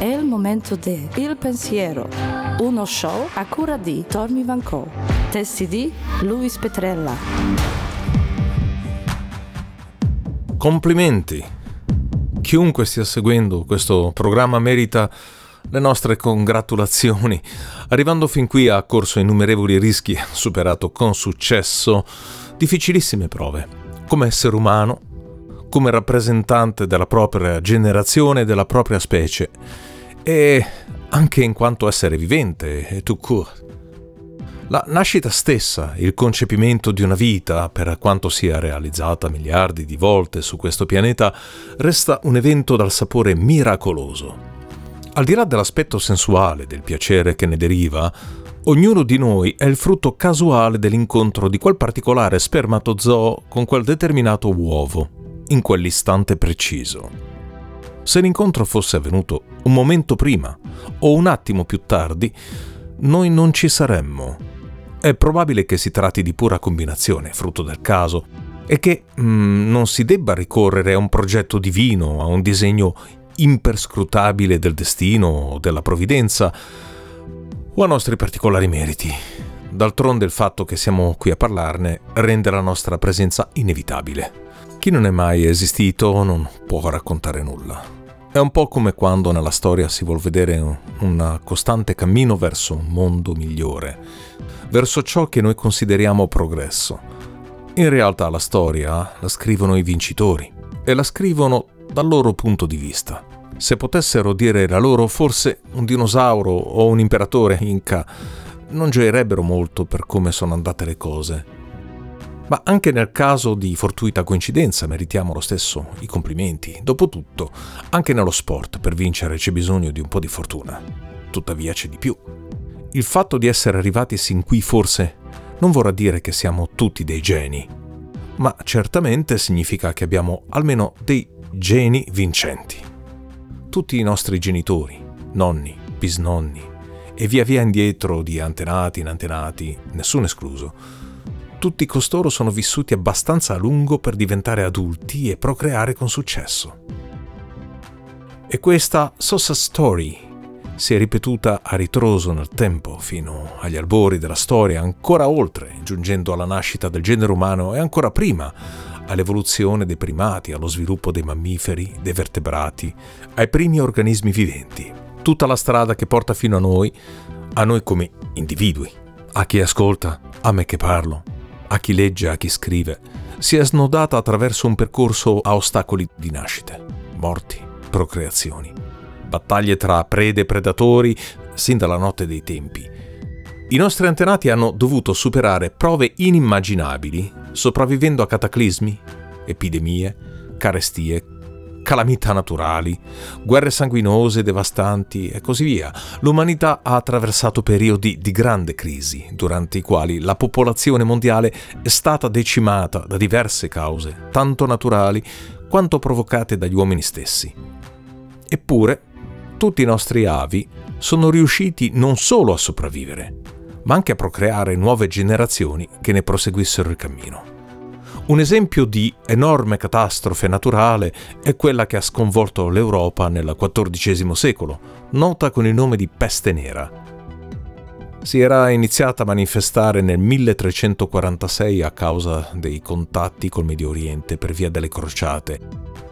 È il momento di Il Pensiero, uno show a cura di Tommy Van Co. Testi di Luis Petrella. Complimenti! Chiunque stia seguendo questo programma merita le nostre congratulazioni. Arrivando fin qui ha corso innumerevoli rischi, ha superato con successo difficilissime prove. Come essere umano, come rappresentante della propria generazione e della propria specie e anche in quanto essere vivente e tout court. La nascita stessa, il concepimento di una vita, per quanto sia realizzata miliardi di volte su questo pianeta, resta un evento dal sapore miracoloso. Al di là dell'aspetto sensuale, del piacere che ne deriva, ognuno di noi è il frutto casuale dell'incontro di quel particolare spermatozoo con quel determinato uovo, in quell'istante preciso. Se l'incontro fosse avvenuto un momento prima o un attimo più tardi, noi non ci saremmo. È probabile che si tratti di pura combinazione, frutto del caso, e che mm, non si debba ricorrere a un progetto divino, a un disegno imperscrutabile del destino o della provvidenza, o a nostri particolari meriti. D'altronde il fatto che siamo qui a parlarne rende la nostra presenza inevitabile. Chi non è mai esistito non può raccontare nulla. È un po' come quando nella storia si vuol vedere un costante cammino verso un mondo migliore, verso ciò che noi consideriamo progresso. In realtà la storia la scrivono i vincitori e la scrivono dal loro punto di vista. Se potessero dire la loro, forse un dinosauro o un imperatore inca non gioirebbero molto per come sono andate le cose ma anche nel caso di fortuita coincidenza meritiamo lo stesso i complimenti. Dopotutto, anche nello sport per vincere c'è bisogno di un po' di fortuna. Tuttavia c'è di più. Il fatto di essere arrivati sin qui forse non vorrà dire che siamo tutti dei geni, ma certamente significa che abbiamo almeno dei geni vincenti. Tutti i nostri genitori, nonni, bisnonni e via via indietro di antenati in antenati, nessuno escluso, tutti costoro sono vissuti abbastanza a lungo per diventare adulti e procreare con successo. E questa Sosa Story si è ripetuta a ritroso nel tempo, fino agli albori della storia, ancora oltre, giungendo alla nascita del genere umano e ancora prima, all'evoluzione dei primati, allo sviluppo dei mammiferi, dei vertebrati, ai primi organismi viventi. Tutta la strada che porta fino a noi, a noi come individui, a chi ascolta, a me che parlo, a chi legge, a chi scrive, si è snodata attraverso un percorso a ostacoli di nascite, morti, procreazioni, battaglie tra prede e predatori sin dalla notte dei tempi. I nostri antenati hanno dovuto superare prove inimmaginabili, sopravvivendo a cataclismi, epidemie, carestie, calamità naturali, guerre sanguinose, devastanti e così via. L'umanità ha attraversato periodi di grande crisi, durante i quali la popolazione mondiale è stata decimata da diverse cause, tanto naturali quanto provocate dagli uomini stessi. Eppure, tutti i nostri avi sono riusciti non solo a sopravvivere, ma anche a procreare nuove generazioni che ne proseguissero il cammino. Un esempio di enorme catastrofe naturale è quella che ha sconvolto l'Europa nel XIV secolo, nota con il nome di peste nera. Si era iniziata a manifestare nel 1346 a causa dei contatti col Medio Oriente per via delle crociate,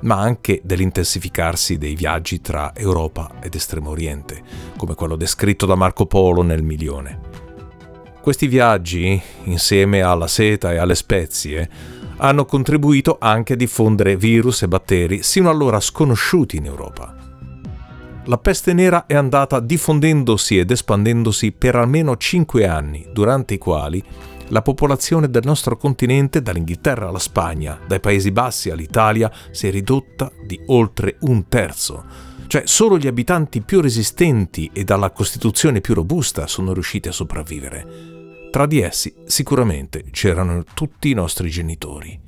ma anche dell'intensificarsi dei viaggi tra Europa ed Estremo Oriente, come quello descritto da Marco Polo nel Milione. Questi viaggi, insieme alla seta e alle spezie, hanno contribuito anche a diffondere virus e batteri sino allora sconosciuti in Europa. La peste nera è andata diffondendosi ed espandendosi per almeno cinque anni, durante i quali la popolazione del nostro continente, dall'Inghilterra alla Spagna, dai Paesi Bassi all'Italia, si è ridotta di oltre un terzo. Cioè solo gli abitanti più resistenti e dalla costituzione più robusta sono riusciti a sopravvivere. Tra di essi sicuramente c'erano tutti i nostri genitori.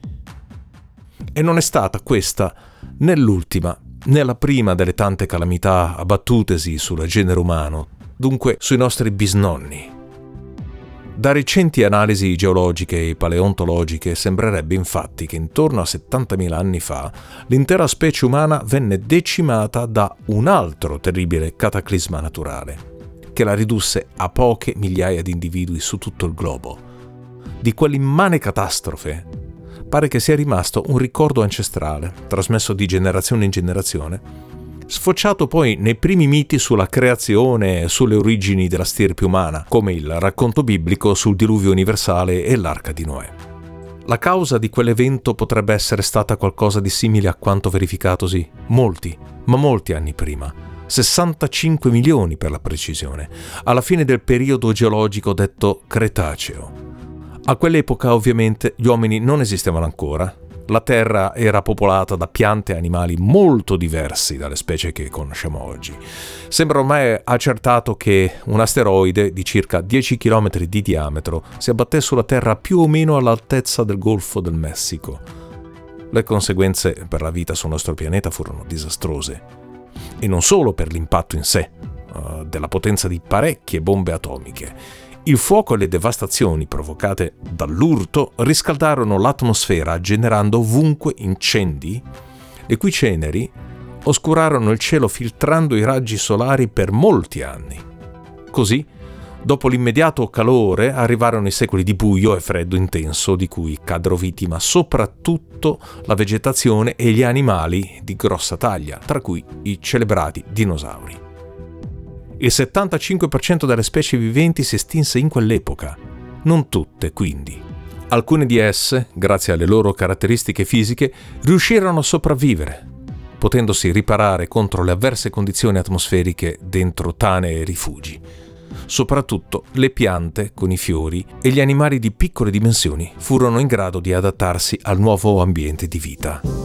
E non è stata questa né l'ultima né la prima delle tante calamità abbattutesi sul genere umano, dunque sui nostri bisnonni. Da recenti analisi geologiche e paleontologiche sembrerebbe infatti che intorno a 70.000 anni fa l'intera specie umana venne decimata da un altro terribile cataclisma naturale, che la ridusse a poche migliaia di individui su tutto il globo. Di quell'immane catastrofe pare che sia rimasto un ricordo ancestrale, trasmesso di generazione in generazione, sfociato poi nei primi miti sulla creazione e sulle origini della stirpe umana, come il racconto biblico sul diluvio universale e l'arca di Noè. La causa di quell'evento potrebbe essere stata qualcosa di simile a quanto verificatosi molti, ma molti anni prima, 65 milioni per la precisione, alla fine del periodo geologico detto Cretaceo. A quell'epoca ovviamente gli uomini non esistevano ancora, la Terra era popolata da piante e animali molto diversi dalle specie che conosciamo oggi. Sembra ormai accertato che un asteroide di circa 10 km di diametro si abbatté sulla Terra più o meno all'altezza del Golfo del Messico. Le conseguenze per la vita sul nostro pianeta furono disastrose. E non solo per l'impatto in sé, uh, della potenza di parecchie bombe atomiche, il fuoco e le devastazioni provocate dall'urto riscaldarono l'atmosfera generando ovunque incendi, le cui ceneri oscurarono il cielo filtrando i raggi solari per molti anni. Così, dopo l'immediato calore, arrivarono i secoli di buio e freddo intenso di cui caddero vittima soprattutto la vegetazione e gli animali di grossa taglia, tra cui i celebrati dinosauri. Il 75% delle specie viventi si estinse in quell'epoca, non tutte quindi. Alcune di esse, grazie alle loro caratteristiche fisiche, riuscirono a sopravvivere, potendosi riparare contro le avverse condizioni atmosferiche dentro tane e rifugi. Soprattutto le piante con i fiori e gli animali di piccole dimensioni furono in grado di adattarsi al nuovo ambiente di vita.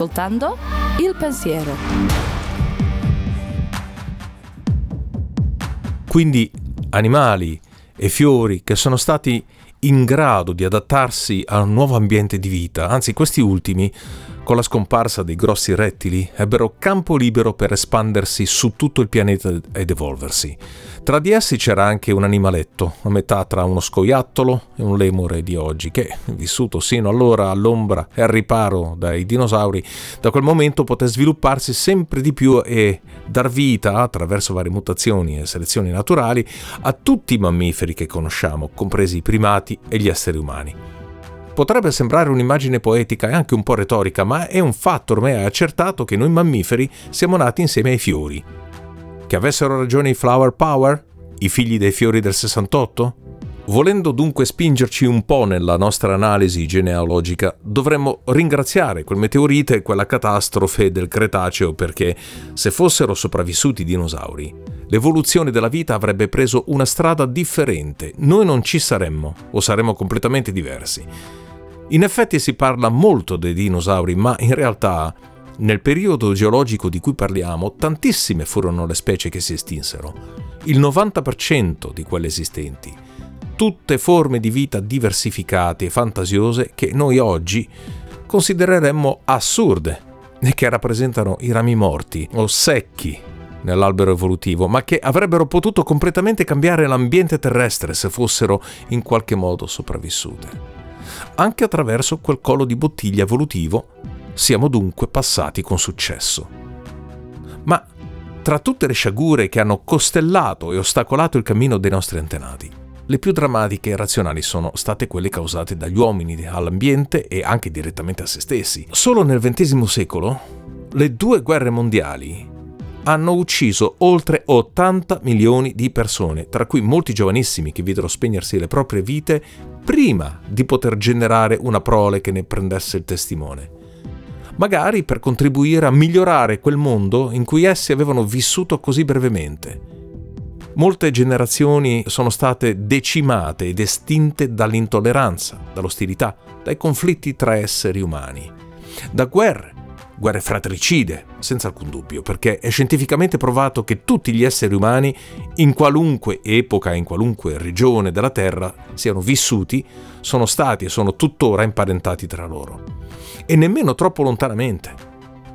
Ascoltando Il Pensiero. Quindi animali e fiori che sono stati in grado di adattarsi a un nuovo ambiente di vita, anzi questi ultimi con la scomparsa dei grossi rettili, ebbero campo libero per espandersi su tutto il pianeta ed evolversi. Tra di essi c'era anche un animaletto, a metà tra uno scoiattolo e un lemure di oggi, che, vissuto sino allora all'ombra e al riparo dai dinosauri, da quel momento poté svilupparsi sempre di più e dar vita, attraverso varie mutazioni e selezioni naturali, a tutti i mammiferi che conosciamo, compresi i primati e gli esseri umani. Potrebbe sembrare un'immagine poetica e anche un po' retorica, ma è un fatto ormai accertato che noi mammiferi siamo nati insieme ai fiori. Che avessero ragione i Flower Power? I figli dei fiori del 68? Volendo dunque spingerci un po' nella nostra analisi genealogica, dovremmo ringraziare quel meteorite e quella catastrofe del Cretaceo perché, se fossero sopravvissuti i dinosauri, l'evoluzione della vita avrebbe preso una strada differente. Noi non ci saremmo, o saremmo completamente diversi. In effetti si parla molto dei dinosauri, ma in realtà nel periodo geologico di cui parliamo tantissime furono le specie che si estinsero, il 90% di quelle esistenti, tutte forme di vita diversificate e fantasiose che noi oggi considereremmo assurde e che rappresentano i rami morti o secchi nell'albero evolutivo, ma che avrebbero potuto completamente cambiare l'ambiente terrestre se fossero in qualche modo sopravvissute anche attraverso quel collo di bottiglia evolutivo siamo dunque passati con successo. Ma tra tutte le sciagure che hanno costellato e ostacolato il cammino dei nostri antenati, le più drammatiche e razionali sono state quelle causate dagli uomini all'ambiente e anche direttamente a se stessi. Solo nel XX secolo le due guerre mondiali hanno ucciso oltre 80 milioni di persone, tra cui molti giovanissimi che videro spegnersi le proprie vite prima di poter generare una prole che ne prendesse il testimone. Magari per contribuire a migliorare quel mondo in cui essi avevano vissuto così brevemente. Molte generazioni sono state decimate ed estinte dall'intolleranza, dall'ostilità, dai conflitti tra esseri umani, da guerre guerre fratricide, senza alcun dubbio, perché è scientificamente provato che tutti gli esseri umani, in qualunque epoca, in qualunque regione della Terra, siano vissuti, sono stati e sono tuttora imparentati tra loro. E nemmeno troppo lontanamente.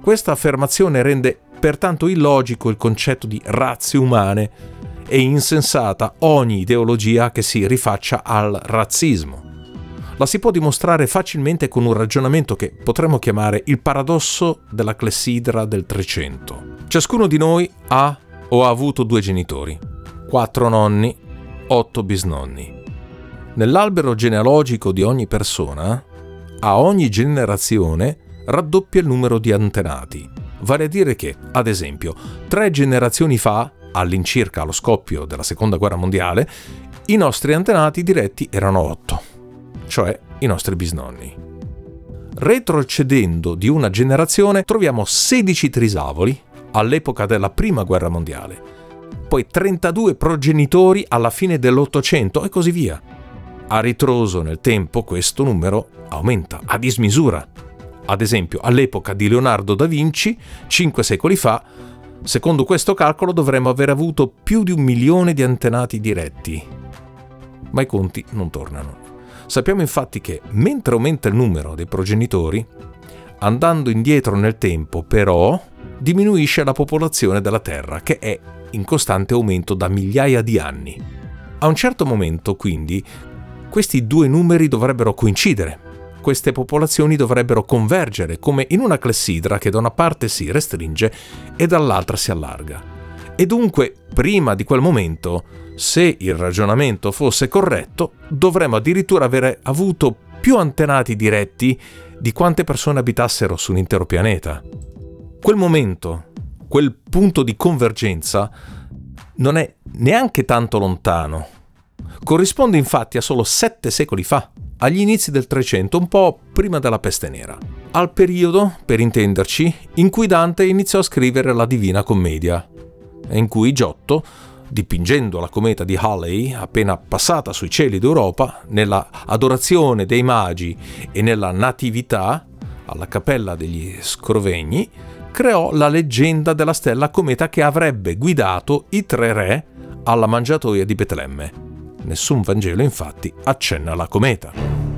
Questa affermazione rende pertanto illogico il concetto di razze umane e insensata ogni ideologia che si rifaccia al razzismo la si può dimostrare facilmente con un ragionamento che potremmo chiamare il paradosso della clessidra del Trecento. Ciascuno di noi ha o ha avuto due genitori, quattro nonni, otto bisnonni. Nell'albero genealogico di ogni persona, a ogni generazione raddoppia il numero di antenati, vale a dire che, ad esempio, tre generazioni fa, all'incirca allo scoppio della Seconda Guerra Mondiale, i nostri antenati diretti erano otto cioè i nostri bisnonni. Retrocedendo di una generazione troviamo 16 trisavoli all'epoca della Prima Guerra Mondiale, poi 32 progenitori alla fine dell'Ottocento e così via. A ritroso nel tempo questo numero aumenta a dismisura. Ad esempio, all'epoca di Leonardo da Vinci, 5 secoli fa, secondo questo calcolo dovremmo aver avuto più di un milione di antenati diretti. Ma i conti non tornano. Sappiamo infatti che mentre aumenta il numero dei progenitori, andando indietro nel tempo però diminuisce la popolazione della Terra, che è in costante aumento da migliaia di anni. A un certo momento, quindi, questi due numeri dovrebbero coincidere. Queste popolazioni dovrebbero convergere, come in una clessidra che da una parte si restringe e dall'altra si allarga. E dunque, prima di quel momento, se il ragionamento fosse corretto, dovremmo addirittura avere avuto più antenati diretti di quante persone abitassero su un intero pianeta. Quel momento, quel punto di convergenza, non è neanche tanto lontano. Corrisponde infatti a solo sette secoli fa, agli inizi del Trecento, un po' prima della peste nera. Al periodo, per intenderci, in cui Dante iniziò a scrivere la Divina Commedia, in cui Giotto dipingendo la cometa di Halley appena passata sui cieli d'Europa, nella adorazione dei magi e nella natività, alla cappella degli Scrovegni, creò la leggenda della stella cometa che avrebbe guidato i tre re alla mangiatoia di Betlemme. Nessun Vangelo infatti accenna alla cometa.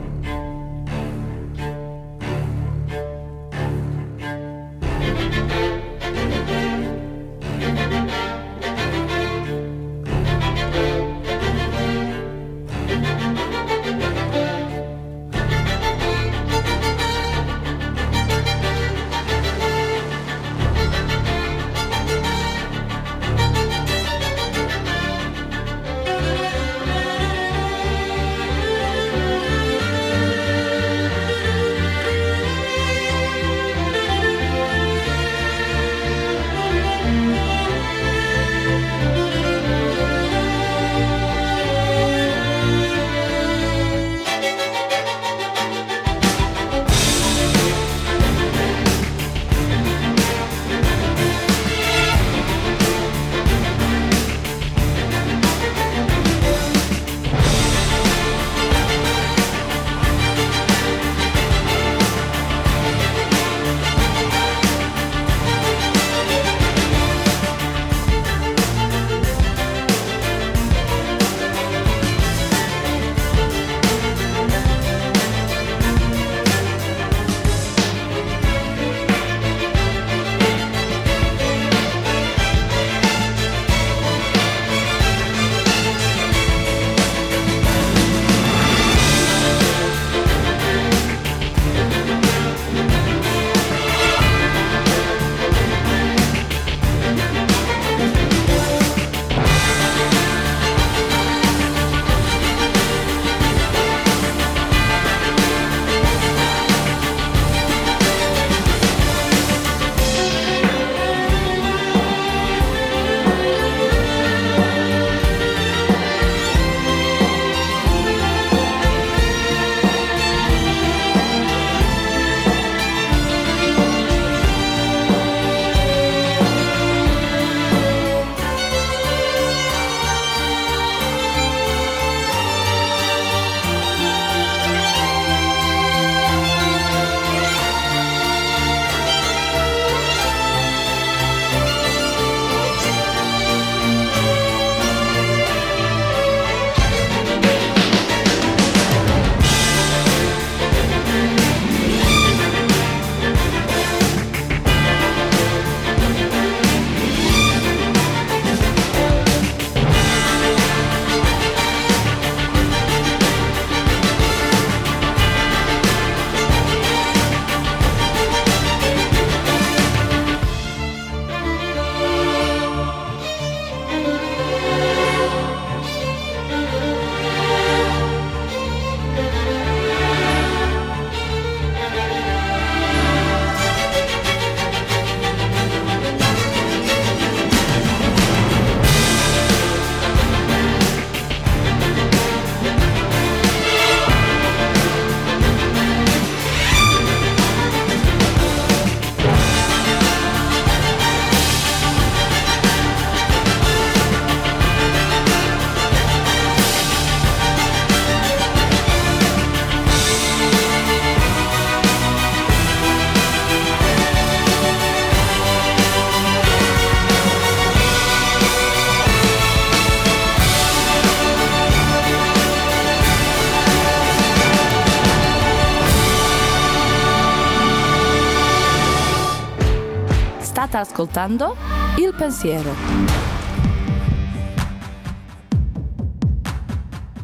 State ascoltando Il Pensiero.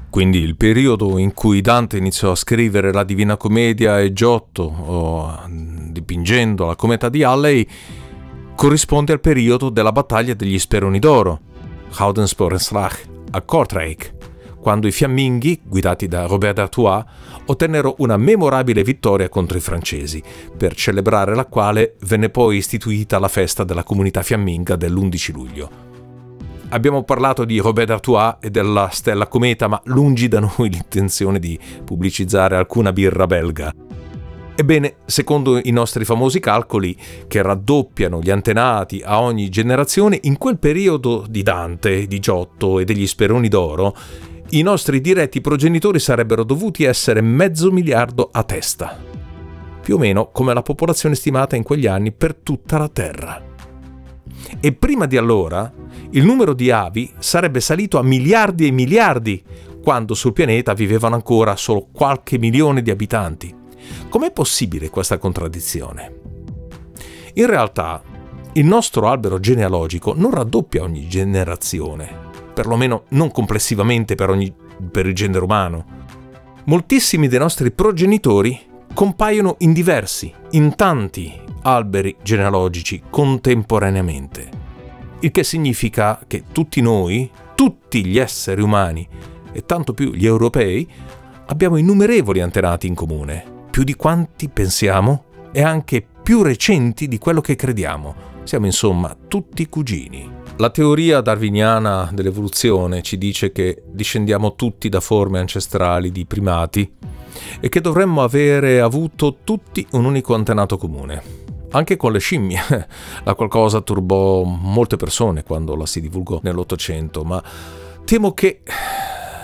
Quindi il periodo in cui Dante iniziò a scrivere la Divina Commedia e Giotto, o dipingendo la cometa di Halley, corrisponde al periodo della battaglia degli Speroni d'Oro, Houdensporenslag, a Kortrijk, quando i fiamminghi, guidati da Robert d'Artois, ottennero una memorabile vittoria contro i francesi, per celebrare la quale venne poi istituita la festa della comunità fiamminga dell'11 luglio. Abbiamo parlato di Robert d'Artois e della Stella Cometa, ma lungi da noi l'intenzione di pubblicizzare alcuna birra belga. Ebbene, secondo i nostri famosi calcoli, che raddoppiano gli antenati a ogni generazione, in quel periodo di Dante, di Giotto e degli Speroni d'Oro, i nostri diretti progenitori sarebbero dovuti essere mezzo miliardo a testa. più o meno come la popolazione stimata in quegli anni per tutta la Terra. E prima di allora il numero di avi sarebbe salito a miliardi e miliardi, quando sul pianeta vivevano ancora solo qualche milione di abitanti. Com'è possibile questa contraddizione? In realtà, il nostro albero genealogico non raddoppia ogni generazione, perlomeno non complessivamente per, ogni, per il genere umano. Moltissimi dei nostri progenitori compaiono in diversi, in tanti alberi genealogici contemporaneamente. Il che significa che tutti noi, tutti gli esseri umani, e tanto più gli europei, abbiamo innumerevoli antenati in comune, più di quanti pensiamo e anche più recenti di quello che crediamo. Siamo insomma tutti cugini. La teoria darwiniana dell'evoluzione ci dice che discendiamo tutti da forme ancestrali di primati e che dovremmo avere avuto tutti un unico antenato comune. Anche con le scimmie. La qualcosa turbò molte persone quando la si divulgò nell'Ottocento, ma temo che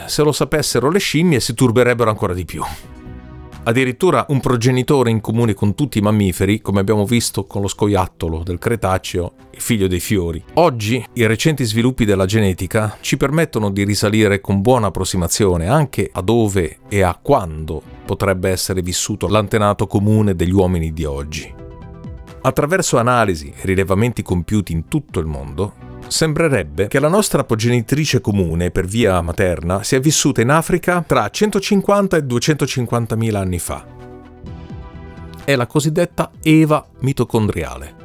se lo sapessero le scimmie si turberebbero ancora di più. Addirittura un progenitore in comune con tutti i mammiferi, come abbiamo visto con lo scoiattolo del Cretaceo, il figlio dei fiori. Oggi i recenti sviluppi della genetica ci permettono di risalire con buona approssimazione anche a dove e a quando potrebbe essere vissuto l'antenato comune degli uomini di oggi. Attraverso analisi e rilevamenti compiuti in tutto il mondo, sembrerebbe che la nostra progenitrice comune per via materna sia vissuta in Africa tra 150 e 250 mila anni fa. È la cosiddetta Eva mitocondriale.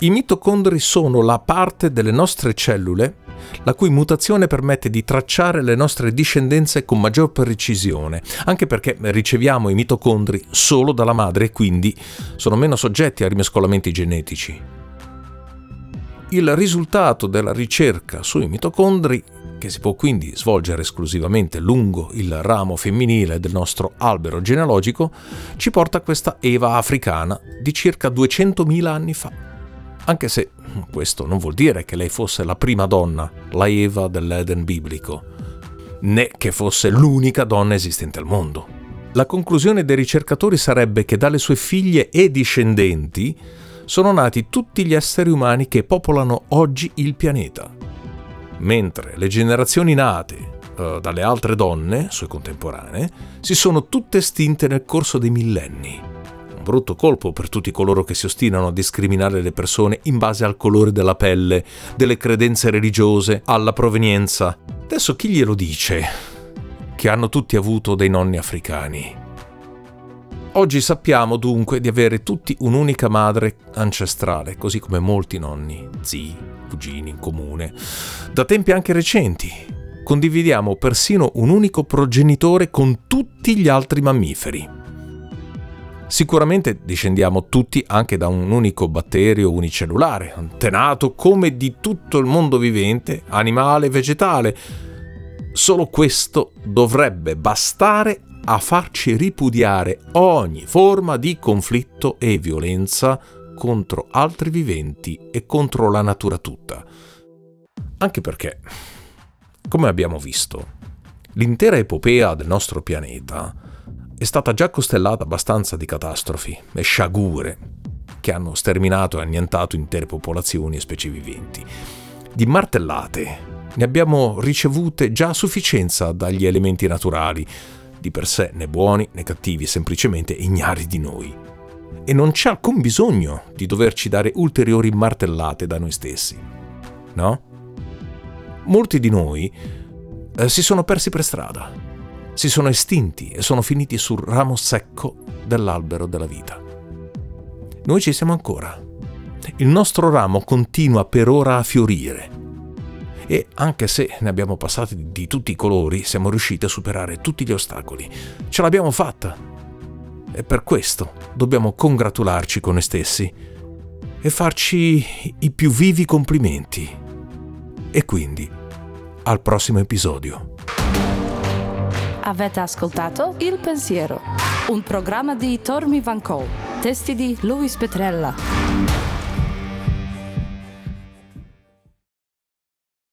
I mitocondri sono la parte delle nostre cellule la cui mutazione permette di tracciare le nostre discendenze con maggior precisione, anche perché riceviamo i mitocondri solo dalla madre e quindi sono meno soggetti a rimescolamenti genetici il risultato della ricerca sui mitocondri, che si può quindi svolgere esclusivamente lungo il ramo femminile del nostro albero genealogico, ci porta a questa Eva africana di circa 200.000 anni fa. Anche se questo non vuol dire che lei fosse la prima donna, la Eva dell'Eden biblico, né che fosse l'unica donna esistente al mondo. La conclusione dei ricercatori sarebbe che dalle sue figlie e discendenti sono nati tutti gli esseri umani che popolano oggi il pianeta. Mentre le generazioni nate uh, dalle altre donne, sue contemporanee, si sono tutte estinte nel corso dei millenni. Un brutto colpo per tutti coloro che si ostinano a discriminare le persone in base al colore della pelle, delle credenze religiose, alla provenienza. Adesso chi glielo dice? Che hanno tutti avuto dei nonni africani. Oggi sappiamo dunque di avere tutti un'unica madre ancestrale, così come molti nonni, zii, cugini in comune, da tempi anche recenti. Condividiamo persino un unico progenitore con tutti gli altri mammiferi. Sicuramente discendiamo tutti anche da un unico batterio unicellulare, antenato come di tutto il mondo vivente, animale e vegetale. Solo questo dovrebbe bastare a farci ripudiare ogni forma di conflitto e violenza contro altri viventi e contro la natura tutta. Anche perché, come abbiamo visto, l'intera epopea del nostro pianeta è stata già costellata abbastanza di catastrofi e sciagure che hanno sterminato e annientato intere popolazioni e specie viventi. Di martellate ne abbiamo ricevute già a sufficienza dagli elementi naturali, di per sé né buoni né cattivi, semplicemente ignari di noi. E non c'è alcun bisogno di doverci dare ulteriori martellate da noi stessi. No? Molti di noi eh, si sono persi per strada, si sono estinti e sono finiti sul ramo secco dell'albero della vita. Noi ci siamo ancora. Il nostro ramo continua per ora a fiorire e anche se ne abbiamo passati di tutti i colori, siamo riusciti a superare tutti gli ostacoli. Ce l'abbiamo fatta. E per questo dobbiamo congratularci con noi stessi e farci i più vivi complimenti. E quindi, al prossimo episodio. Avete ascoltato Il Pensiero, un programma di Tormi Van Cole, testi di Luis Petrella.